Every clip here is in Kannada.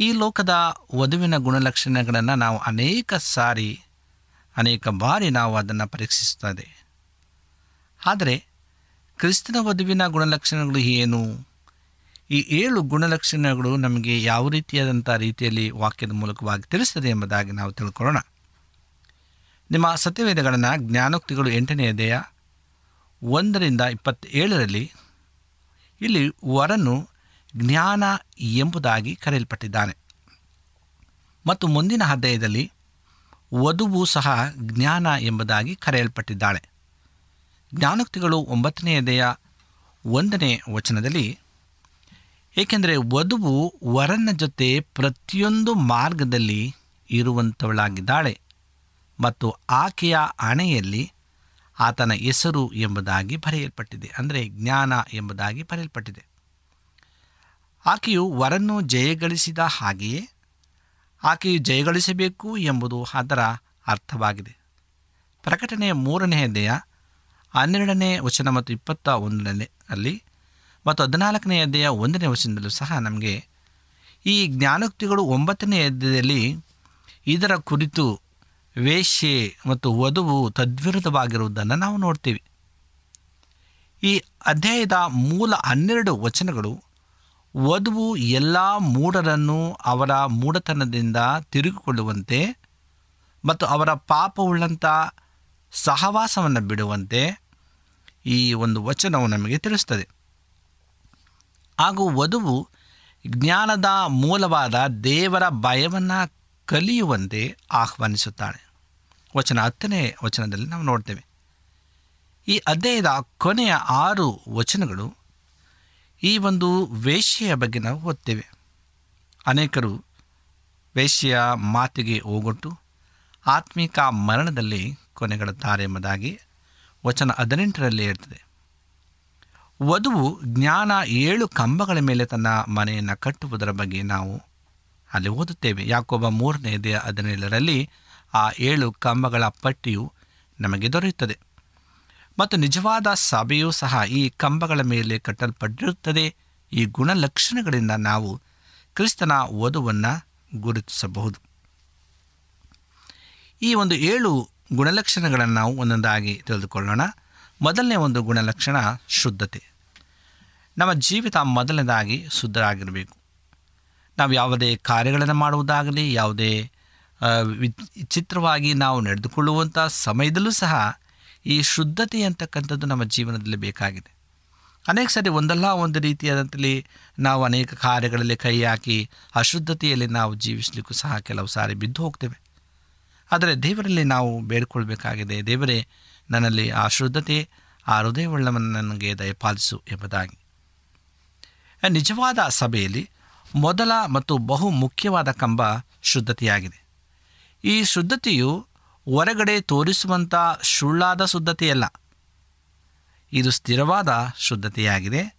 ಈ ಲೋಕದ ವಧುವಿನ ಗುಣಲಕ್ಷಣಗಳನ್ನು ನಾವು ಅನೇಕ ಸಾರಿ, ಅನೇಕ ಬಾರಿ ನಾವು ಅದನ್ನು ಪರೀಕ್ಷಿಸುತ್ತದೆ. ಆದರೆ ಕ್ರಿಸ್ತನ ವಧುವಿನ ಗುಣಲಕ್ಷಣಗಳು ಏನು? ಈ ಏಳು ಗುಣಲಕ್ಷಣಗಳು ನಮಗೆ ಯಾವ ರೀತಿಯಾದಂಥ ರೀತಿಯಲ್ಲಿ ವಾಕ್ಯದ ಮೂಲಕವಾಗಿ ತಿಳಿಸ್ತದೆ ಎಂಬುದಾಗಿ ನಾವು ತಿಳ್ಕೊಳ್ಳೋಣ. ನಿಮ್ಮ ಸತ್ಯವೇದಗಳನ್ನು ಜ್ಞಾನೋಕ್ತಿಗಳು ಎಂಟನೇ ಅಧ್ಯಾಯ ಒಂದರಿಂದ ಇಪ್ಪತ್ತೇಳರಲ್ಲಿ ಇಲ್ಲಿ ವರನು ಜ್ಞಾನ ಎಂಬುದಾಗಿ ಕರೆಯಲ್ಪಟ್ಟಿದ್ದಾನೆ. ಮತ್ತು ಮುಂದಿನ ಅಧ್ಯಾಯದಲ್ಲಿ ವಧುವು ಸಹ ಜ್ಞಾನ ಎಂಬುದಾಗಿ ಕರೆಯಲ್ಪಟ್ಟಿದ್ದಾಳೆ. ಜ್ಞಾನೋಕ್ತಿಗಳು ಒಂಬತ್ತನೆಯ ಅಧ್ಯಾಯ ಒಂದನೇ ವಚನದಲ್ಲಿ, ಏಕೆಂದರೆ ವಧುವು ವರನ ಜೊತೆ ಪ್ರತಿಯೊಂದು ಮಾರ್ಗದಲ್ಲಿ ಇರುವಂಥವಳಾಗಿದ್ದಾಳೆ ಮತ್ತು ಆಕೆಯ ಹಣೆಯಲ್ಲಿ ಆತನ ಹೆಸರು ಎಂಬುದಾಗಿ ಬರೆಯಲ್ಪಟ್ಟಿದೆ. ಅಂದರೆ ಜ್ಞಾನ ಎಂಬುದಾಗಿ ಬರೆಯಲ್ಪಟ್ಟಿದೆ. ಆಕೆಯು ವರನ್ನು ಜಯಗಳಿಸಿದ ಹಾಗೆಯೇ ಆಕೆಯು ಜಯಗಳಿಸಬೇಕು ಎಂಬುದು ಅದರ ಅರ್ಥವಾಗಿದೆ. ಪ್ರಕಟಣೆಯ ಮೂರನೇ ಅಧ್ಯಾಯ ಹನ್ನೆರಡನೇ ವಚನ ಮತ್ತು ಇಪ್ಪತ್ತ ಒಂದನೇ ಅಲ್ಲಿ ಮತ್ತು ಹದಿನಾಲ್ಕನೇ ಅಧ್ಯಾಯ ಒಂದನೇ ವಚನದಲ್ಲೂ ಸಹ ನಮಗೆ ಈ ಜ್ಞಾನೋಕ್ತಿಗಳು ಒಂಬತ್ತನೇ ಅಧ್ಯಾಯದಲ್ಲಿ ಇದರ ಕುರಿತು ವೇಷ್ಯೆ ಮತ್ತು ವಧುವು ತದ್ವಿರುದ್ಧವಾಗಿರುವುದನ್ನು ನಾವು ನೋಡ್ತೀವಿ. ಈ ಅಧ್ಯಾಯದ ಮೂಲ ಹನ್ನೆರಡು ವಚನಗಳು ವಧುವು ಎಲ್ಲ ಮೂಢರನ್ನು ಅವರ ಮೂಢತನದಿಂದ ತಿರುಗಿಕೊಳ್ಳುವಂತೆ ಮತ್ತು ಅವರ ಪಾಪವುಳ್ಳಂಥ ಸಹವಾಸವನ್ನು ಬಿಡುವಂತೆ ಈ ಒಂದು ವಚನವು ನಮಗೆ ತಿಳಿಸ್ತದೆ. ಹಾಗೂ ವಧುವು ಜ್ಞಾನದ ಮೂಲವಾದ ದೇವರ ಭಯವನ್ನು ಕಲಿಯುವಂತೆ ಆಹ್ವಾನಿಸುತ್ತಾಳೆ. ವಚನ ಹತ್ತನೇ ವಚನದಲ್ಲಿ ನಾವು ನೋಡ್ತೇವೆ. ಈ ಅಧ್ಯಾಯದ ಕೊನೆಯ ಆರು ವಚನಗಳು ಈ ಒಂದು ವೇಶ್ಯೆಯ ಬಗ್ಗೆ ನಾವು ಓದ್ತೇವೆ. ಅನೇಕರು ವೇಶ್ಯೆಯ ಮಾತಿಗೆ ಹೋಗೊಟ್ಟು ಆತ್ಮಿಕ ಮರಣದಲ್ಲಿ ಕೊನೆಗೊಳ್ಳುತ್ತಾರೆ ಎಂಬುದಾಗಿ ವಚನ ಹದಿನೆಂಟರಲ್ಲಿ ಇರ್ತದೆ. ವಧುವು ಜ್ಞಾನ ಏಳು ಕಂಬಗಳ ಮೇಲೆ ತನ್ನ ಮನೆಯನ್ನು ಕಟ್ಟುವುದರ ಬಗ್ಗೆ ನಾವು ಅಲ್ಲಿ ಓದುತ್ತೇವೆ. ಯಾಕೊಬ್ಬ ಮೂರನೇ ಹದಿನೇಳರಲ್ಲಿ ಆ ಏಳು ಕಂಬಗಳ ಪಟ್ಟಿಯು ನಮಗೆ ದೊರೆಯುತ್ತದೆ. ಮತ್ತು ನಿಜವಾದ ಸಭೆಯೂ ಸಹ ಈ ಕಂಬಗಳ ಮೇಲೆ ಕಟ್ಟಲ್ಪಟ್ಟಿರುತ್ತದೆ. ಈ ಗುಣಲಕ್ಷಣಗಳಿಂದ ನಾವು ಕ್ರಿಸ್ತನ ವಧುವನ್ನು ಗುರುತಿಸಬಹುದು. ಈ ಒಂದು ಏಳು ಗುಣಲಕ್ಷಣಗಳನ್ನು ನಾವು ಒಂದೊಂದಾಗಿ ತಿಳಿದುಕೊಳ್ಳೋಣ. ಮೊದಲನೇ ಒಂದು ಗುಣಲಕ್ಷಣ ಶುದ್ಧತೆ. ನಮ್ಮ ಜೀವಿತ ಮೊದಲನೇದಾಗಿ ಶುದ್ಧರಾಗಿರಬೇಕು. ನಾವು ಯಾವುದೇ ಕಾರ್ಯಗಳನ್ನು ಮಾಡುವುದಾಗಲಿ, ಯಾವುದೇ ವಿಚಿತ್ರವಾಗಿ ನಾವು ನಡೆದುಕೊಳ್ಳುವಂಥ ಸಮಯದಲ್ಲೂ ಸಹ ಈ ಶುದ್ಧತೆ ಅಂತಕ್ಕಂಥದ್ದು ನಮ್ಮ ಜೀವನದಲ್ಲಿ ಬೇಕಾಗಿದೆ. ಅನೇಕ ಸರಿ ಒಂದಲ್ಲ ಒಂದು ರೀತಿಯಾದಂತಲ್ಲಿ ನಾವು ಅನೇಕ ಕಾರ್ಯಗಳಲ್ಲಿ ಕೈ ಹಾಕಿ ಅಶುದ್ಧತೆಯಲ್ಲಿ ನಾವು ಜೀವಿಸಲಿಕ್ಕೂ ಸಹ ಕೆಲವು ಸಾರಿ ಬಿದ್ದು ಹೋಗ್ತೇವೆ. ಆದರೆ ದೇವರಲ್ಲಿ ನಾವು ಬೇಡಿಕೊಳ್ಬೇಕಾಗಿದೆ. ದೇವರೇ, ನನ್ನಲ್ಲಿ ಆ ಶುದ್ಧತೆ, ಆ ಹೃದಯವುಳ್ಳವನ್ನು ನನಗೆ ದಯಪಾಲಿಸು ಎಂಬುದಾಗಿ. ನಿಜವಾದ ಸಭೆಯಲ್ಲಿ ಮೊದಲ ಮತ್ತು ಬಹು ಮುಖ್ಯವಾದ ಕಂಬ ಶುದ್ಧತೆಯಾಗಿದೆ. ಈ ಶುದ್ಧತೆಯು ಹೊರಗಡೆ ತೋರಿಸುವಂಥ ಸುಳ್ಳಾದ ಶುದ್ಧತೆಯಲ್ಲ. ಇದು ಸ್ಥಿರವಾದ ಶುದ್ಧತೆಯಾಗಿದೆ.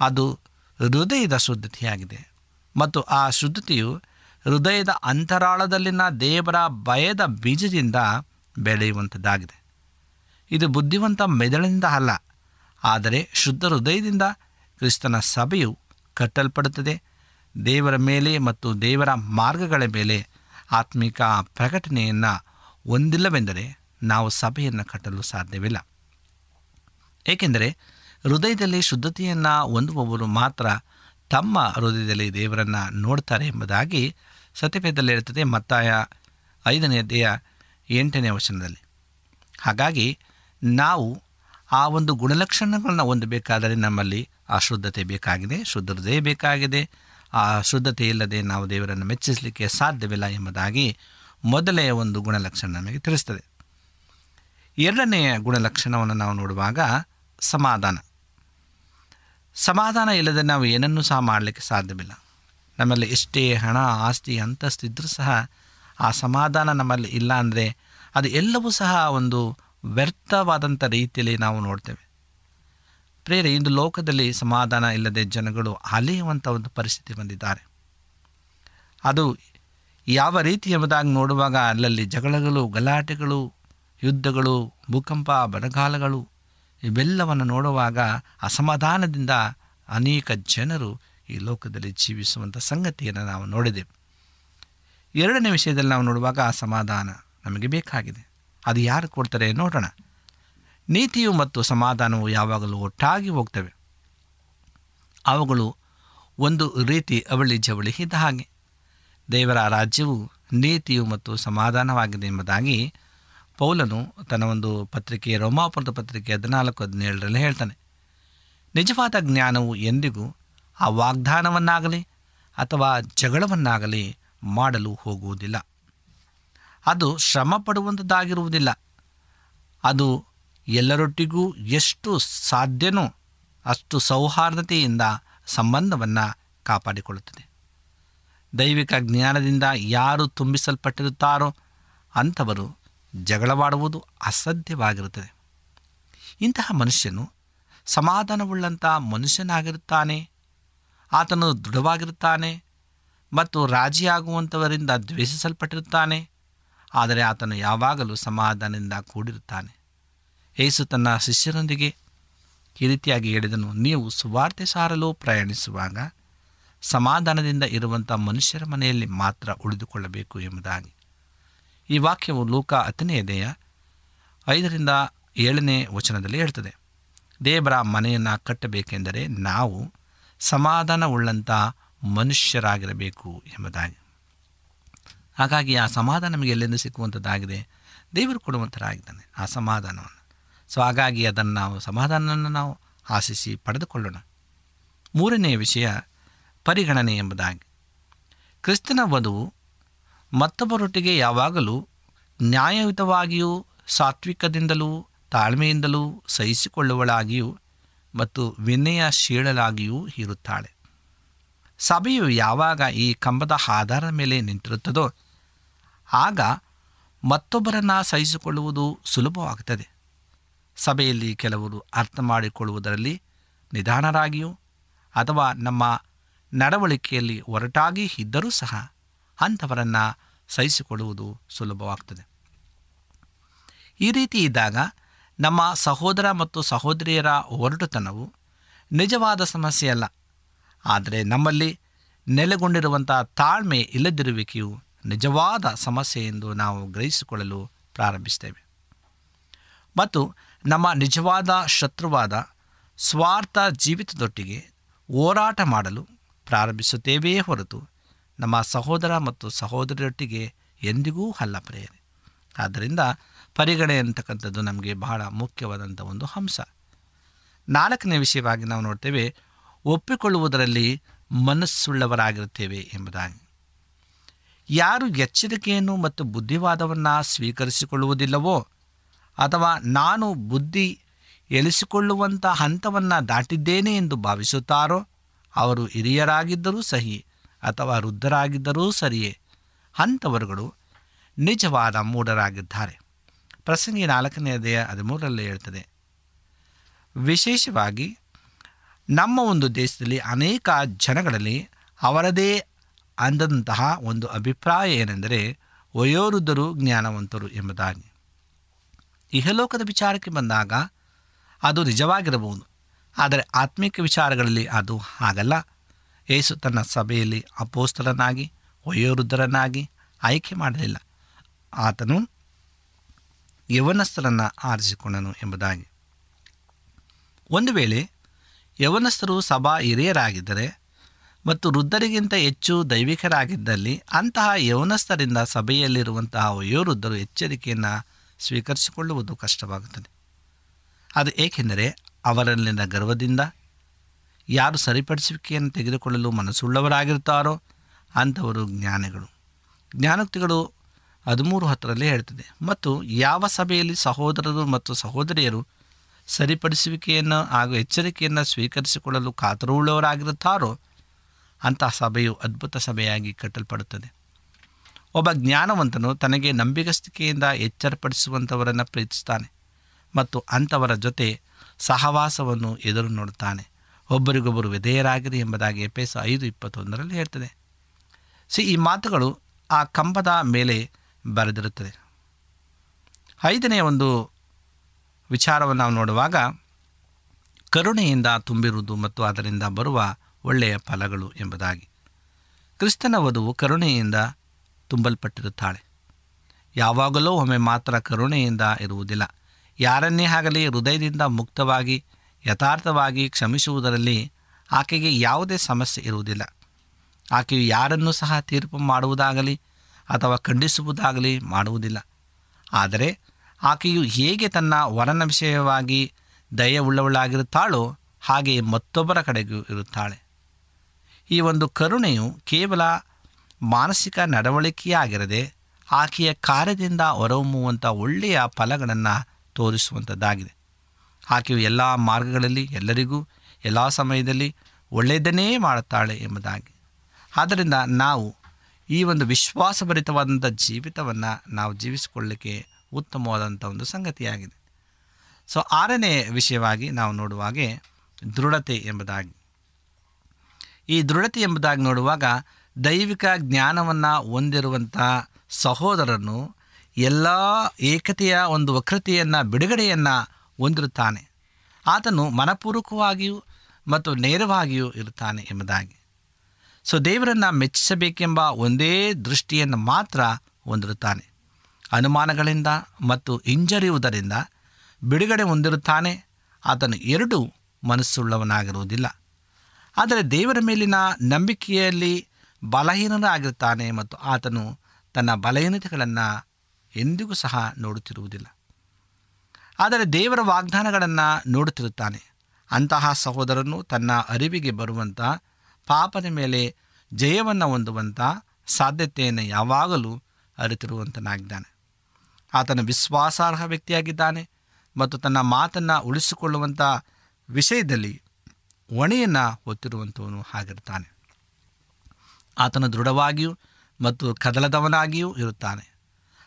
ಅದು ಹೃದಯದ ಶುದ್ಧತೆಯಾಗಿದೆ. ಮತ್ತು ಆ ಶುದ್ಧತೆಯು ಹೃದಯದ ಅಂತರಾಳದಲ್ಲಿನ ದೇವರ ಭಯದ ಬೀಜದಿಂದ ಬೆಳೆಯುವಂಥದ್ದಾಗಿದೆ. ಇದು ಬುದ್ಧಿವಂತ ಮೆದುಳಿನಿಂದ ಅಲ್ಲ. ಆದರೆ ಶುದ್ಧ ಹೃದಯದಿಂದ ಕ್ರಿಸ್ತನ ಸಭೆಯು ಕಟ್ಟಲ್ಪಡುತ್ತದೆ. ದೇವರ ಮೇಲೆ ಮತ್ತು ದೇವರ ಮಾರ್ಗಗಳ ಮೇಲೆ ಆತ್ಮಿಕ ಪ್ರಕಟಣೆಯನ್ನು ಹೊಂದಿಲ್ಲವೆಂದರೆ ನಾವು ಸಭೆಯನ್ನು ಕಟ್ಟಲು ಸಾಧ್ಯವಿಲ್ಲ. ಏಕೆಂದರೆ ಹೃದಯದಲ್ಲಿ ಶುದ್ಧತೆಯನ್ನು ಹೊಂದುವವರು ಮಾತ್ರ ತಮ್ಮ ಹೃದಯದಲ್ಲಿ ದೇವರನ್ನು ನೋಡ್ತಾರೆ ಎಂಬುದಾಗಿ ಸತ್ಯಪೇದದಲ್ಲಿ ಇರುತ್ತದೆ ಮತ್ತಾಯ ಐದನೇ ಅಧ್ಯಾಯ ಎಂಟನೇ ವಚನದಲ್ಲಿ. ಹಾಗಾಗಿ ನಾವು ಆ ಒಂದು ಗುಣಲಕ್ಷಣಗಳನ್ನ ಹೊಂದಬೇಕಾದರೆ ನಮ್ಮಲ್ಲಿ ಆ ಶುದ್ಧತೆ ಬೇಕಾಗಿದೆ, ಶುದ್ಧ ಹೃದಯ ಬೇಕಾಗಿದೆ. ಆ ಶುದ್ಧತೆ ಇಲ್ಲದೆ ನಾವು ದೇವರನ್ನು ಮೆಚ್ಚಿಸಲಿಕ್ಕೆ ಸಾಧ್ಯವಿಲ್ಲ ಎಂಬುದಾಗಿ ಮೊದಲನೆಯ ಒಂದು ಗುಣಲಕ್ಷಣ ನಮಗೆ ತಿಳಿಸ್ತದೆ. ಎರಡನೆಯ ಗುಣಲಕ್ಷಣವನ್ನು ನಾವು ನೋಡುವಾಗ ಸಮಾಧಾನ. ಸಮಾಧಾನ ಇಲ್ಲದೆ ನಾವು ಏನನ್ನೂ ಸಹ ಮಾಡಲಿಕ್ಕೆ ಸಾಧ್ಯವಿಲ್ಲ. ನಮ್ಮಲ್ಲಿ ಎಷ್ಟೇ ಹಣ, ಆಸ್ತಿ ಅಂತಸ್ತಿದ್ರೂ ಸಹ ಆ ಸಮಾಧಾನ ನಮ್ಮಲ್ಲಿ ಇಲ್ಲ ಅಂದರೆ ಅದು ಎಲ್ಲವೂ ಸಹ ಒಂದು ವ್ಯರ್ಥವಾದಂಥ ರೀತಿಯಲ್ಲಿ ನಾವು ನೋಡ್ತೇವೆ. ಪ್ರೇರೆ ಇಂದು ಲೋಕದಲ್ಲಿ ಸಮಾಧಾನ ಇಲ್ಲದೆ ಜನಗಳು ಅಲೆಯುವಂಥ ಒಂದು ಪರಿಸ್ಥಿತಿ ಬಂದಿದ್ದಾರೆ. ಅದು ಯಾವ ರೀತಿ ಎಂಬುದಾಗಿ ನೋಡುವಾಗ ಅಲ್ಲಲ್ಲಿ ಜಗಳಗಳು, ಗಲಾಟೆಗಳು, ಯುದ್ಧಗಳು, ಭೂಕಂಪ, ಬರಗಾಲಗಳು ಇವೆಲ್ಲವನ್ನು ನೋಡುವಾಗ ಅಸಮಾಧಾನದಿಂದ ಅನೇಕ ಜನರು ಈ ಲೋಕದಲ್ಲಿ ಜೀವಿಸುವಂಥ ಸಂಗತಿಯನ್ನು ನಾವು ನೋಡಿದೆವು ಎರಡನೇ ವಿಷಯದಲ್ಲಿ ನಾವು ನೋಡುವಾಗ ಅಸಮಾಧಾನ ಸಮಾಧಾನ ನಮಗೆ ಬೇಕಾಗಿದೆ. ಅದು ಯಾರು ಕೊಡ್ತಾರೆ ನೋಡೋಣ. ನೀತಿಯು ಮತ್ತು ಸಮಾಧಾನವು ಯಾವಾಗಲೂ ಒಟ್ಟಾಗಿ ಹೋಗ್ತವೆ. ಅವುಗಳು ಒಂದು ರೀತಿ ಅವಳಿ ಜವಳಿ ಇದ್ದ ಹಾಗೆ. ದೇವರ ರಾಜ್ಯವು ನೀತಿಯು ಮತ್ತು ಸಮಾಧಾನವಾಗಿದೆ ಎಂಬುದಾಗಿ ಪೌಲನು ತನ್ನ ಒಂದು ಪತ್ರಿಕೆ, ರೋಮಾಪುರದ ಪತ್ರಿಕೆ ಹದಿನಾಲ್ಕು, ಹದಿನೇಳರಲ್ಲಿ ಹೇಳ್ತಾನೆ. ನಿಜವಾದ ಜ್ಞಾನವು ಎಂದಿಗೂ ಆ ವಾಗ್ದಾನವನ್ನಾಗಲಿ ಅಥವಾ ಜಗಳವನ್ನಾಗಲಿ ಮಾಡಲು ಹೋಗುವುದಿಲ್ಲ. ಅದು ಶ್ರಮ ಪಡುವಂಥದ್ದಾಗಿರುವುದಿಲ್ಲ ಅದು ಎಲ್ಲರೊಟ್ಟಿಗೂ ಎಷ್ಟು ಸಾಧ್ಯನೋ ಅಷ್ಟು ಸೌಹಾರ್ದತೆಯಿಂದ ಸಂಬಂಧವನ್ನು ಕಾಪಾಡಿಕೊಳ್ಳುತ್ತದೆ. ದೈವಿಕ ಜ್ಞಾನದಿಂದ ಯಾರು ತುಂಬಿಸಲ್ಪಟ್ಟಿರುತ್ತಾರೋ ಅಂಥವರು ಜಗಳವಾಡುವುದು ಅಸಾಧ್ಯವಾಗಿರುತ್ತದೆ. ಇಂತಹ ಮನುಷ್ಯನು ಸಮಾಧಾನವುಳ್ಳಂಥ ಮನುಷ್ಯನಾಗಿರುತ್ತಾನೆ, ಆತನು ದೃಢವಾಗಿರುತ್ತಾನೆ ಮತ್ತು ರಾಜಿಯಾಗುವಂಥವರಿಂದ ದ್ವೇಷಿಸಲ್ಪಟ್ಟಿರುತ್ತಾನೆ, ಆದರೆ ಆತನು ಯಾವಾಗಲೂ ಸಮಾಧಾನದಿಂದ ಕೂಡಿರುತ್ತಾನೆ. ಏಸು ತನ್ನ ಶಿಷ್ಯರೊಂದಿಗೆ ಈ ರೀತಿಯಾಗಿ ಹೇಳಿದನು, ನೀವು ಸುವಾರ್ತೆ ಸಾರಲು ಪ್ರಯಾಣಿಸುವಾಗ ಸಮಾಧಾನದಿಂದ ಇರುವಂಥ ಮನುಷ್ಯರ ಮನೆಯಲ್ಲಿ ಮಾತ್ರ ಉಳಿದುಕೊಳ್ಳಬೇಕು ಎಂಬುದಾಗಿ. ಈ ವಾಕ್ಯವು ಲೂಕ ಹತ್ತನೆಯದೆಯ ಐದರಿಂದ ಏಳನೇ ವಚನದಲ್ಲಿ ಹೇಳ್ತದೆ. ದೇವರ ಮನೆಯನ್ನು ಕಟ್ಟಬೇಕೆಂದರೆ ನಾವು ಸಮಾಧಾನವುಳ್ಳಂಥ ಮನುಷ್ಯರಾಗಿರಬೇಕು ಎಂಬುದಾಗಿ. ಹಾಗಾಗಿ ಆ ಸಮಾಧಾನ ನಮಗೆ ಎಲ್ಲಿಂದ ಸಿಕ್ಕುವಂಥದ್ದಾಗಿದೆ ದೇವರು ಕೊಡುವಂಥರಾಗಿದ್ದಾನೆ ಆ ಸಮಾಧಾನವನ್ನು. ಸೊ ಹಾಗಾಗಿ ಅದನ್ನು ನಾವು ಸಮಾಧಾನವನ್ನು ನಾವು ಆಶಿಸಿ ಪಡೆದುಕೊಳ್ಳೋಣ. ಮೂರನೆಯ ವಿಷಯ ಪರಿಗಣನೆ ಎಂಬುದಾಗಿ. ಕ್ರಿಸ್ತನ ವಧುವು ಮತ್ತೊಬ್ಬರೊಟ್ಟಿಗೆ ಯಾವಾಗಲೂ ನ್ಯಾಯಯುತವಾಗಿಯೂ ಸಾತ್ವಿಕದಿಂದಲೂ ತಾಳ್ಮೆಯಿಂದಲೂ ಸಹಿಸಿಕೊಳ್ಳುವಳಾಗಿಯೂ ಮತ್ತು ವಿನಯಶೀಲಳಾಗಿಯೂ ಇರುತ್ತಾಳೆ. ಸಭೆಯು ಯಾವಾಗ ಈ ಕಂಬದ ಆಧಾರದ ಮೇಲೆ ನಿಂತಿರುತ್ತದೋ ಆಗ ಮತ್ತೊಬ್ಬರನ್ನು ಸಹಿಸಿಕೊಳ್ಳುವುದು ಸುಲಭವಾಗುತ್ತದೆ. ಸಭೆಯಲ್ಲಿ ಕೆಲವರು ಅರ್ಥ ಮಾಡಿಕೊಳ್ಳುವುದರಲ್ಲಿ ನಿಧಾನರಾಗಿಯೂ ಅಥವಾ ನಮ್ಮ ನಡವಳಿಕೆಯಲ್ಲಿ ಒರಟಾಗಿ ಇದ್ದರೂ ಸಹ ಅಂಥವರನ್ನು ಸಹಿಸಿಕೊಳ್ಳುವುದು ಸುಲಭವಾಗ್ತದೆ. ಈ ರೀತಿ ಇದ್ದಾಗ ನಮ್ಮ ಸಹೋದರ ಮತ್ತು ಸಹೋದರಿಯರ ಒರಟುತನವು ನಿಜವಾದ ಸಮಸ್ಯೆ ಅಲ್ಲ. ಆದರೆ ನಮ್ಮಲ್ಲಿ ನೆಲೆಗೊಂಡಿರುವಂಥ ತಾಳ್ಮೆ ಇಲ್ಲದಿರುವಿಕೆಯು ನಿಜವಾದ ಸಮಸ್ಯೆ ಎಂದು ನಾವು ಗ್ರಹಿಸಿಕೊಳ್ಳಲು ಪ್ರಾರಂಭಿಸ್ತೇವೆ ಮತ್ತು ನಮ್ಮ ನಿಜವಾದ ಶತ್ರುವಾದ ಸ್ವಾರ್ಥ ಜೀವಿತದೊಟ್ಟಿಗೆ ಹೋರಾಟ ಮಾಡಲು ಪ್ರಾರಂಭಿಸುತ್ತೇವೆಯೇ ಹೊರತು ನಮ್ಮ ಸಹೋದರ ಮತ್ತು ಸಹೋದರರೊಟ್ಟಿಗೆ ಎಂದಿಗೂ ಅಲ್ಲ ಪ್ರೇರೆ ಆದ್ದರಿಂದ ಪರಿಗಣೆ ಅಂತಕ್ಕಂಥದ್ದು ನಮಗೆ ಬಹಳ ಮುಖ್ಯವಾದಂಥ ಒಂದು ಅಂಶ. ನಾಲ್ಕನೇ ವಿಷಯವಾಗಿ ನಾವು ನೋಡ್ತೇವೆ, ಒಪ್ಪಿಕೊಳ್ಳುವುದರಲ್ಲಿ ಮನಸ್ಸುಳ್ಳವರಾಗಿರುತ್ತೇವೆ ಎಂಬುದಾಗಿ. ಯಾರು ಎಚ್ಚರಿಕೆಯನ್ನು ಮತ್ತು ಬುದ್ಧಿವಾದವನ್ನು ಸ್ವೀಕರಿಸಿಕೊಳ್ಳುವುದಿಲ್ಲವೋ ಅಥವಾ ನಾನು ಬುದ್ಧಿ ಎಲಿಸಿಕೊಳ್ಳುವಂಥ ಹಂತವನ್ನು ದಾಟಿದ್ದೇನೆ ಎಂದು ಭಾವಿಸುತ್ತಾರೋ ಅವರು ಹಿರಿಯರಾಗಿದ್ದರೂ ಸಹಿ ಅಥವಾ ವೃದ್ಧರಾಗಿದ್ದರೂ ಸರಿಯೇ? ಅಂಥವರುಗಳು ನಿಜವಾದ ಮೂಢರಾಗಿದ್ದಾರೆ. ಪ್ರಸಂಗಿ ನಾಲ್ಕನೇ ಅಧ್ಯಾಯ ಹದಿಮೂರರಲ್ಲಿ ಹೇಳ್ತದೆ, ವಿಶೇಷವಾಗಿ ನಮ್ಮ ಒಂದು ದೇಶದಲ್ಲಿ ಅನೇಕ ಜನಗಳಲ್ಲಿ ಅವರದೇ ಅಂದಂತಹ ಒಂದು ಅಭಿಪ್ರಾಯ ಏನೆಂದರೆ ವಯೋವೃದ್ಧರು ಜ್ಞಾನವಂತರು ಎಂಬುದಾಗಿ. ಇಹಲೋಕದ ವಿಚಾರಕ್ಕೆ ಬಂದಾಗ ಅದು ನಿಜವಾಗಿರಬಹುದು. ಆದರೆ ಆತ್ಮಿಕ ವಿಚಾರಗಳಲ್ಲಿ ಅದು ಹಾಗಲ್ಲ. ಯೇಸು ತನ್ನ ಸಭೆಯಲ್ಲಿ ಅಪೋಸ್ತರನಾಗಿ ವಯೋವೃದ್ಧರನ್ನಾಗಿ ಆಯ್ಕೆ ಮಾಡಲಿಲ್ಲ. ಆತನು ಯವನಸ್ಥರನ್ನು ಆರಿಸಿಕೊಂಡನು ಎಂಬುದಾಗಿ. ಒಂದು ವೇಳೆ ಯವನಸ್ಥರು ಸಭಾ ಹಿರಿಯರಾಗಿದ್ದರೆ ಮತ್ತು ವೃದ್ಧರಿಗಿಂತ ಹೆಚ್ಚು ದೈವಿಕರಾಗಿದ್ದಲ್ಲಿ ಅಂತಹ ಯವನಸ್ಥರಿಂದ ಸಭೆಯಲ್ಲಿರುವಂತಹ ವಯೋವೃದ್ಧರು ಎಚ್ಚರಿಕೆಯನ್ನು ಸ್ವೀಕರಿಸಿಕೊಳ್ಳುವುದು ಕಷ್ಟವಾಗುತ್ತದೆ. ಅದು ಏಕೆಂದರೆ ಅವರಲ್ಲಿನ ಗರ್ವದಿಂದ ಯಾರು ಸರಿಪಡಿಸುವಿಕೆಯನ್ನು ತೆಗೆದುಕೊಳ್ಳಲು ಮನಸ್ಸುಳ್ಳವರಾಗಿರ್ತಾರೋ ಅಂಥವರು ಜ್ಞಾನಿಗಳು. ಜ್ಞಾನೋಕ್ತಿಗಳು ಹದಿಮೂರು ಹತ್ತರಲ್ಲಿ ಹೇಳ್ತದೆ, ಮತ್ತು ಯಾವ ಸಭೆಯಲ್ಲಿ ಸಹೋದರರು ಮತ್ತು ಸಹೋದರಿಯರು ಸರಿಪಡಿಸುವಿಕೆಯನ್ನು ಹಾಗೂ ಎಚ್ಚರಿಕೆಯನ್ನು ಸ್ವೀಕರಿಸಿಕೊಳ್ಳಲು ಕಾತರವುಳ್ಳವರಾಗಿರುತ್ತಾರೋ? ಅಂತಹ ಸಭೆಯು ಅದ್ಭುತ ಸಭೆಯಾಗಿ ಕಟ್ಟಲ್ಪಡುತ್ತದೆ. ಒಬ್ಬ ಜ್ಞಾನವಂತನು ತನಗೆ ನಂಬಿಗಸ್ತಿಕೆಯಿಂದ ಎಚ್ಚರಪಡಿಸುವಂಥವರನ್ನು ಪ್ರೀತಿಸ್ತಾನೆ ಮತ್ತು ಅಂಥವರ ಜೊತೆ ಸಹವಾಸವನ್ನು ಎದುರು ನೋಡುತ್ತಾನೆ. ಒಬ್ಬರಿಗೊಬ್ಬರು ವಿಧೇಯರಾಗಿರಿ ಎಂಬುದಾಗಿ ಎಪೇಸ ಐದು ಇಪ್ಪತ್ತೊಂದರಲ್ಲಿ ಹೇಳ್ತದೆ. ಸಿ, ಈ ಮಾತುಗಳು ಆ ಕಂಬದ ಮೇಲೆ ಬರೆದಿರುತ್ತದೆ. ಐದನೇ ಒಂದು ವಿಚಾರವನ್ನು ನಾವು ನೋಡುವಾಗ, ಕರುಣೆಯಿಂದ ತುಂಬಿರುವುದು ಮತ್ತು ಅದರಿಂದ ಬರುವ ಒಳ್ಳೆಯ ಫಲಗಳು ಎಂಬುದಾಗಿ. ಕ್ರಿಸ್ತನ ವಧುವು ಕರುಣೆಯಿಂದ ತುಂಬಲ್ಪಟ್ಟಿರುತ್ತಾಳೆ. ಯಾವಾಗಲೂ ಒಮ್ಮೆ ಮಾತ್ರ ಕರುಣೆಯಿಂದ ಇರುವುದಿಲ್ಲ. ಯಾರನ್ನೇ ಆಗಲಿ ಹೃದಯದಿಂದ ಮುಕ್ತವಾಗಿ, ಯಥಾರ್ಥವಾಗಿ ಕ್ಷಮಿಸುವುದರಲ್ಲಿ ಆಕೆಗೆ ಯಾವುದೇ ಸಮಸ್ಯೆ ಇರುವುದಿಲ್ಲ. ಆಕೆಯು ಯಾರನ್ನೂ ಸಹ ತೀರ್ಪು ಮಾಡುವುದಾಗಲಿ ಅಥವಾ ಖಂಡಿಸುವುದಾಗಲಿ ಮಾಡುವುದಿಲ್ಲ. ಆದರೆ ಆಕೆಯು ಹೇಗೆ ತನ್ನ ವರನ ವಿಷಯವಾಗಿ ದಯವುಳ್ಳವಳಾಗಿರುತ್ತಾಳೋ ಹಾಗೆ ಮತ್ತೊಬ್ಬರ ಕಡೆಗೂ ಇರುತ್ತಾಳೆ. ಈ ಒಂದು ಕರುಣೆಯು ಕೇವಲ ಮಾನಸಿಕ ನಡವಳಿಕೆಯಾಗಿರದೆ ಆಕೆಯ ಕಾರ್ಯದಿಂದ ಹೊರಹೊಮ್ಮುವಂಥ ಒಳ್ಳೆಯ ಫಲಗಳನ್ನು ತೋರಿಸುವಂಥದ್ದಾಗಿದೆ ಆಕೆಯು ಎಲ್ಲ ಮಾರ್ಗಗಳಲ್ಲಿ, ಎಲ್ಲರಿಗೂ, ಎಲ್ಲ ಸಮಯದಲ್ಲಿ ಒಳ್ಳೆಯದನ್ನೇ ಮಾಡುತ್ತಾಳೆ ಎಂಬುದಾಗಿ. ಆದ್ದರಿಂದ ನಾವು ಈ ಒಂದು ವಿಶ್ವಾಸಭರಿತವಾದಂಥ ಜೀವಿತವನ್ನು ನಾವು ಜೀವಿಸಿಕೊಳ್ಳಲಿಕ್ಕೆ ಉತ್ತಮವಾದಂಥ ಒಂದು ಸಂಗತಿಯಾಗಿದೆ. ಸೊ ಆರನೇ ವಿಷಯವಾಗಿ ನಾವು ನೋಡುವಾಗೆ ದೃಢತೆ ಎಂಬುದಾಗಿ. ಈ ದೃಢತೆ ಎಂಬುದಾಗಿ ನೋಡುವಾಗ ದೈವಿಕ ಜ್ಞಾನವನ್ನು ಹೊಂದಿರುವಂಥ ಸಹೋದರನು ಎಲ್ಲ ಏಕತೆಯ ಒಂದು ವಕ್ರತೆಯನ್ನು, ಬಿಡುಗಡೆಯನ್ನು ಹೊಂದಿರುತ್ತಾನೆ. ಆತನು ಮನಪೂರ್ವಕವಾಗಿಯೂ ಮತ್ತು ನೇರವಾಗಿಯೂ ಇರುತ್ತಾನೆ ಎಂಬುದಾಗಿ. ಸೊ ದೇವರನ್ನು ಮೆಚ್ಚಿಸಬೇಕೆಂಬ ಒಂದೇ ದೃಷ್ಟಿಯನ್ನು ಮಾತ್ರ ಹೊಂದಿರುತ್ತಾನೆ. ಅನುಮಾನಗಳಿಂದ ಮತ್ತು ಹಿಂಜರಿಯುವುದರಿಂದ ಬಿಡುಗಡೆ ಹೊಂದಿರುತ್ತಾನೆ. ಆತನು ಎರಡೂ ಮನಸ್ಸುಳ್ಳವನಾಗಿರುವುದಿಲ್ಲ. ಆದರೆ ದೇವರ ಮೇಲಿನ ನಂಬಿಕೆಯಲ್ಲಿ ಬಲಹೀನನಾಗಿರುತ್ತಾನೆ ಮತ್ತು ಆತನು ತನ್ನ ಬಲಹೀನತೆಗಳನ್ನು ಎಂದಿಗೂ ಸಹ ನೋಡುತ್ತಿರುವುದಿಲ್ಲ. ಆದರೆ ದೇವರ ವಾಗ್ದಾನಗಳನ್ನು ನೋಡುತ್ತಿರುತ್ತಾನೆ. ಅಂತಹ ಸಹೋದರನು ತನ್ನ ಅರಿವಿಗೆ ಬರುವಂಥ ಪಾಪದ ಮೇಲೆ ಜಯವನ್ನು ಹೊಂದುವಂಥ ಸಾಧ್ಯತೆಯನ್ನು ಯಾವಾಗಲೂ ಅರಿತಿರುವಂತನಾಗಿದ್ದಾನೆ. ಆತನ ವಿಶ್ವಾಸಾರ್ಹ ವ್ಯಕ್ತಿಯಾಗಿದ್ದಾನೆ ಮತ್ತು ತನ್ನ ಮಾತನ್ನು ಉಳಿಸಿಕೊಳ್ಳುವಂಥ ವಿಷಯದಲ್ಲಿ ಹೊಣೆಯನ್ನು ಹೊತ್ತಿರುವಂಥವನು ಆಗಿರ್ತಾನೆ ಆತನು ದೃಢವಾಗಿಯೂ ಮತ್ತು ಕದಲದವನಾಗಿಯೂ ಇರುತ್ತಾನೆ.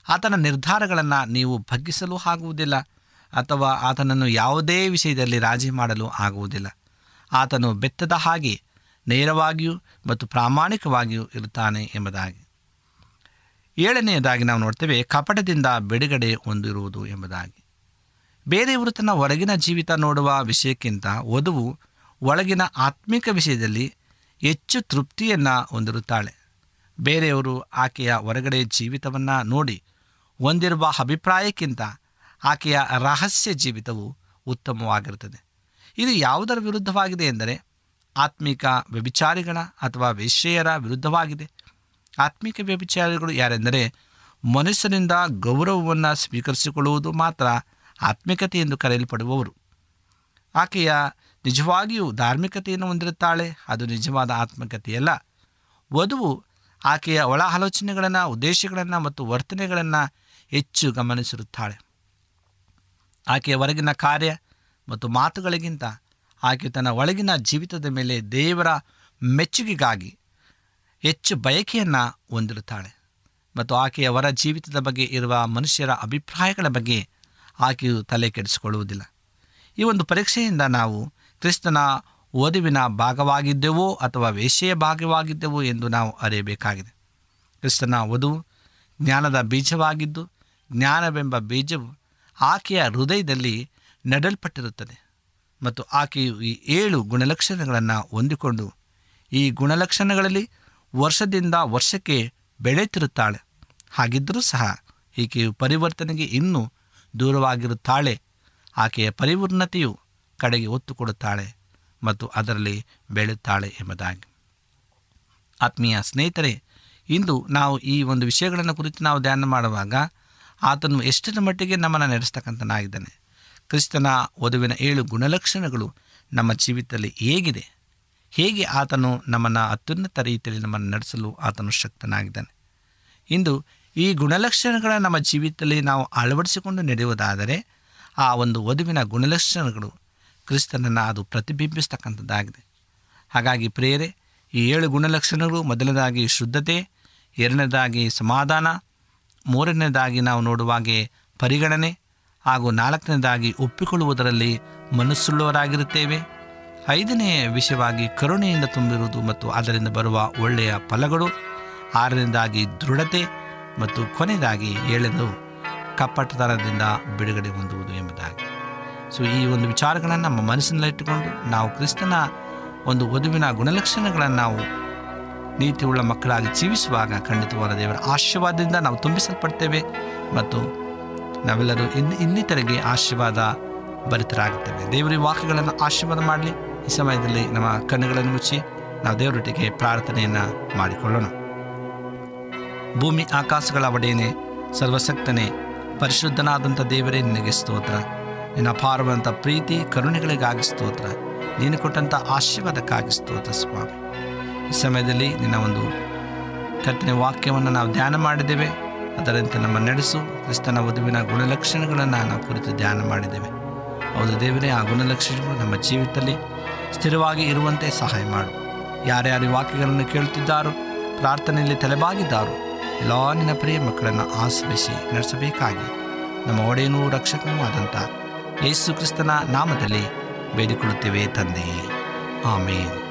ಆತನ ನಿರ್ಧಾರಗಳನ್ನು ನೀವು ಬಗ್ಗಿಸಲು ಆಗುವುದಿಲ್ಲ ಅಥವಾ ಆತನನ್ನು ಯಾವುದೇ ವಿಷಯದಲ್ಲಿ ರಾಜಿ ಮಾಡಲು ಆಗುವುದಿಲ್ಲ. ಆತನು ಬೆತ್ತದ ಹಾಗೆ ನೇರವಾಗಿಯೂ ಮತ್ತು ಪ್ರಾಮಾಣಿಕವಾಗಿಯೂ ಇರುತ್ತಾನೆ ಎಂಬುದಾಗಿ. ಏಳನೆಯದಾಗಿ ನಾವು ನೋಡ್ತೇವೆ, ಕಪಟದಿಂದ ಬಿಡುಗಡೆ ಹೊಂದಿರುವುದು ಎಂಬುದಾಗಿ. ಬೇರೆಯವರು ತನ್ನ ಹೊರಗಿನ ಜೀವಿತ ನೋಡುವ ವಿಷಯಕ್ಕಿಂತ ವಧುವು ಒಳಗಿನ ಆತ್ಮಿಕ ವಿಷಯದಲ್ಲಿ ಹೆಚ್ಚು ತೃಪ್ತಿಯನ್ನು ಹೊಂದಿರುತ್ತಾಳೆ. ಬೇರೆಯವರು ಆಕೆಯ ಹೊರಗಡೆ ಜೀವಿತವನ್ನು ನೋಡಿ ಹೊಂದಿರುವ ಅಭಿಪ್ರಾಯಕ್ಕಿಂತ ಆಕೆಯ ರಹಸ್ಯ ಜೀವಿತವು ಉತ್ತಮವಾಗಿರುತ್ತದೆ. ಇದು ಯಾವುದರ ವಿರುದ್ಧವಾಗಿದೆ ಎಂದರೆ ಆತ್ಮಿಕ ವ್ಯಭಿಚಾರಿಗಳ ಅಥವಾ ವಿಷಯರ ವಿರುದ್ಧವಾಗಿದೆ. ಆತ್ಮಿಕ ವ್ಯಭಿಚಾರಿಗಳು ಯಾರೆಂದರೆ ಮನುಷ್ಯನಿಂದ ಗೌರವವನ್ನು ಸ್ವೀಕರಿಸಿಕೊಳ್ಳುವುದು ಮಾತ್ರ ಆತ್ಮಿಕತೆ ಎಂದು ಕರೆಯಲ್ಪಡುವವರು. ಆಕೆಯ ನಿಜವಾಗಿಯೂ ಧಾರ್ಮಿಕತೆಯನ್ನು ಹೊಂದಿರುತ್ತಾಳೆ, ಅದು ನಿಜವಾದ ಆತ್ಮಕತೆಯಲ್ಲ. ವಧುವು ಆಕೆಯ ಒಳ ಆಲೋಚನೆಗಳನ್ನು, ಉದ್ದೇಶಗಳನ್ನು ಮತ್ತು ವರ್ತನೆಗಳನ್ನು ಹೆಚ್ಚು ಗಮನಿಸಿರುತ್ತಾಳೆ. ಆಕೆಯ ಹೊರಗಿನ ಕಾರ್ಯ ಮತ್ತು ಮಾತುಗಳಿಗಿಂತ ಆಕೆ ತನ್ನ ಒಳಗಿನ ಜೀವಿತದ ಮೇಲೆ ದೇವರ ಮೆಚ್ಚುಗೆಗಾಗಿ ಹೆಚ್ಚು ಬಯಕೆಯನ್ನು ಹೊಂದಿರುತ್ತಾಳೆ ಮತ್ತು ಆಕೆಯ ಹೊರ ಜೀವಿತದ ಬಗ್ಗೆ ಇರುವ ಮನುಷ್ಯರ ಅಭಿಪ್ರಾಯಗಳ ಬಗ್ಗೆ ಆಕೆಯು ತಲೆ ಕೆಡಿಸಿಕೊಳ್ಳುವುದಿಲ್ಲ. ಈ ಒಂದು ಪರೀಕ್ಷೆಯಿಂದ ನಾವು ಕ್ರಿಸ್ತನ ಓದುವಿನ ಭಾಗವಾಗಿದ್ದೆವೋ ಅಥವಾ ವೇಷೆಯ ಭಾಗವಾಗಿದ್ದೆವೋ ಎಂದು ನಾವು ಅರಿಯಬೇಕಾಗಿದೆ. ಕ್ರಿಸ್ತನ ವಧುವು ಜ್ಞಾನದ ಬೀಜವಾಗಿದ್ದು ಜ್ಞಾನವೆಂಬ ಬೀಜವು ಆಕೆಯ ಹೃದಯದಲ್ಲಿ ನೆಡಲ್ಪಟ್ಟಿರುತ್ತದೆ ಮತ್ತು ಆಕೆಯು ಈ ಏಳು ಗುಣಲಕ್ಷಣಗಳನ್ನು ಹೊಂದಿಕೊಂಡು ಈ ಗುಣಲಕ್ಷಣಗಳಲ್ಲಿ ವರ್ಷದಿಂದ ವರ್ಷಕ್ಕೆ ಬೆಳೆಯುತ್ತಿರುತ್ತಾಳೆ. ಹಾಗಿದ್ದರೂ ಸಹ ಈಕೆಯು ಪರಿವರ್ತನೆಗೆ ಇನ್ನೂ ದೂರವಾಗಿರುತ್ತಾಳೆ. ಆಕೆಯ ಪರಿಪೂರ್ಣತೆಯು ಕಡೆಗೆ ಒತ್ತು ಕೊಡುತ್ತಾಳೆ ಮತ್ತು ಅದರಲ್ಲಿ ಬೆಳೆಯುತ್ತಾಳೆ ಎಂಬುದಾಗಿ. ಆತ್ಮೀಯ ಸ್ನೇಹಿತರೆ, ಇಂದು ನಾವು ಈ ಒಂದು ವಿಷಯಗಳನ್ನು ಕುರಿತು ನಾವು ಧ್ಯಾನ ಮಾಡುವಾಗ ಆತನು ಎಷ್ಟರ ಮಟ್ಟಿಗೆ ನಮ್ಮನ್ನು ನಡೆಸ್ತಕ್ಕಂಥನಾಗಿದ್ದಾನೆ ಕ್ರಿಸ್ತನ ವಧುವಿನ ಏಳು ಗುಣಲಕ್ಷಣಗಳು ನಮ್ಮ ಜೀವಿತದಲ್ಲಿ ಹೇಗಿದೆ. ಹೇಗೆ ಆತನು ನಮ್ಮನ್ನು ಅತ್ಯುನ್ನತ ರೀತಿಯಲ್ಲಿ ನಮ್ಮನ್ನು ನಡೆಸಲು ಆತನು ಶಕ್ತನಾಗಿದ್ದಾನೆ. ಇಂದು ಈ ಗುಣಲಕ್ಷಣಗಳ ನಮ್ಮ ಜೀವಿತದಲ್ಲಿ ನಾವು ಅಳವಡಿಸಿಕೊಂಡು ನಡೆಯುವುದಾದರೆ ಆ ಒಂದು ವಧುವಿನ ಗುಣಲಕ್ಷಣಗಳು ಕ್ರಿಸ್ತನನ್ನು ಅದು ಪ್ರತಿಬಿಂಬಿಸ್ತಕ್ಕಂಥದ್ದಾಗಿದೆ. ಹಾಗಾಗಿ ಪ್ರೇರೆ ಈ ಏಳು ಗುಣಲಕ್ಷಣಗಳು ಮೊದಲನೇದಾಗಿ ಶುದ್ಧತೆ, ಎರಡನೇದಾಗಿ ಸಮಾಧಾನ ಮೂರನೇದಾಗಿ ನಾವು ನೋಡುವಾಗೆ ಪರಿಗಣನೆ ಹಾಗೂ ನಾಲ್ಕನೇದಾಗಿ ಒಪ್ಪಿಕೊಳ್ಳುವುದರಲ್ಲಿ ಮನಸ್ಸುಳ್ಳುವರಾಗಿರುತ್ತೇವೆ. ಐದನೆಯ ವಿಷಯವಾಗಿ ಕರುಣೆಯಿಂದ ತುಂಬಿರುವುದು ಮತ್ತು ಅದರಿಂದ ಬರುವ ಒಳ್ಳೆಯ ಫಲಗಳು. ಆರನೇದಾಗಿ ದೃಢತೆ ಮತ್ತು ಕೊನೆಯದಾಗಿ ಏಳೆಂದು ಕಪ್ಪಟತನದಿಂದ ಬಿಡುಗಡೆ ಹೊಂದುವುದು ಎಂಬುದಾಗಿ. ಸೊ ಈ ಒಂದು ವಿಚಾರಗಳನ್ನು ನಮ್ಮ ಮನಸ್ಸಿನಲ್ಲಿಟ್ಟುಕೊಂಡು ನಾವು ಕ್ರಿಸ್ತನ ಒಂದು ವಧುವಿನ ಗುಣಲಕ್ಷಣಗಳನ್ನು ನಾವು ನೀತಿಯುಳ್ಳ ಮಕ್ಕಳಾಗಿ ಜೀವಿಸುವಾಗ ಖಂಡಿತವಾದ ದೇವರ ಆಶೀರ್ವಾದದಿಂದ ನಾವು ತುಂಬಿಸಲ್ಪಡ್ತೇವೆ ಮತ್ತು ನಾವೆಲ್ಲರೂ ಇನ್ನು ಇನ್ನಿತರಿಗೆ ಆಶೀರ್ವಾದ ಭರಿತರಾಗುತ್ತೇವೆ. ದೇವರ ವಾಕ್ಯಗಳನ್ನು ಆಶೀರ್ವಾದ ಮಾಡಲಿ. ಈ ಸಮಯದಲ್ಲಿ ನಮ್ಮ ಕಣ್ಣುಗಳನ್ನು ಮುಚ್ಚಿ ನಾವು ದೇವರೊಟ್ಟಿಗೆ ಪ್ರಾರ್ಥನೆಯನ್ನು ಮಾಡಿಕೊಳ್ಳೋಣ. ಭೂಮಿ ಆಕಾಶಗಳ ಒಡೆಯನೆ ಸರ್ವಸಕ್ತನೇ ಪರಿಶುದ್ಧನಾದಂಥ ದೇವರೇ, ನಿನಗೆ ಸ್ತೋತ್ರ. ನಿನ್ನ ಅಪಾರವಾದಂಥ ಪ್ರೀತಿ, ಕರುಣೆಗಳಿಗಾಗಿ ಸ್ತೋತ್ರ. ನೀನು ಕೊಟ್ಟಂಥ ಆಶೀರ್ವಾದಕ್ಕಾಗಿ ಸ್ತೋತ್ರ ಸ್ವಾಮಿ. ಈ ಸಮಯದಲ್ಲಿ ನಿನ್ನ ಒಂದು ಕರ್ತನೆ ವಾಕ್ಯವನ್ನು ನಾವು ಧ್ಯಾನ ಮಾಡಿದ್ದೇವೆ. ಅದರಂತೆ ನಮ್ಮ ನಡೆಸು, ಕ್ರಿಸ್ತನ ವಧುವಿನ ಗುಣಲಕ್ಷಣಗಳನ್ನು ನಾವು ಕುರಿತು ಧ್ಯಾನ ಮಾಡಿದ್ದೇವೆ. ಹೌದು ದೇವರೇ, ಆ ಗುಣಲಕ್ಷಣಗಳು ನಮ್ಮ ಜೀವಿತದಲ್ಲಿ ಸ್ಥಿರವಾಗಿ ಇರುವಂತೆ ಸಹಾಯ ಮಾಡು. ಯಾರ್ಯಾರು ವಾಕ್ಯಗಳನ್ನು ಕೇಳುತ್ತಿದ್ದಾರೋ, ಪ್ರಾರ್ಥನೆಯಲ್ಲಿ ತಲೆಬಾಗಿದ್ದಾರೋ, ಎಲ್ಲ ನಿನ್ನ ಪ್ರಿಯ ಮಕ್ಕಳನ್ನು ಆಶ್ರಯಿಸಿ ನಡೆಸಬೇಕಾಗಿ ನಮ್ಮ ಒಡೆಯನೂ ರಕ್ಷಕನೂ ಆದಂಥ ಯೇಸು ಕ್ರಿಸ್ತನ ನಾಮದಲ್ಲಿ ಬೇಡಿಕೊಳ್ಳುತ್ತೇವೆ ತಂದೆಯೇ. ಆಮೇನ್.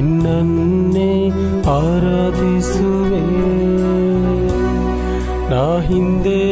ನಿನ್ನನ್ನೇ ಆರಾಧಿಸುವೆ. ನಾ ಹಿಂದೆ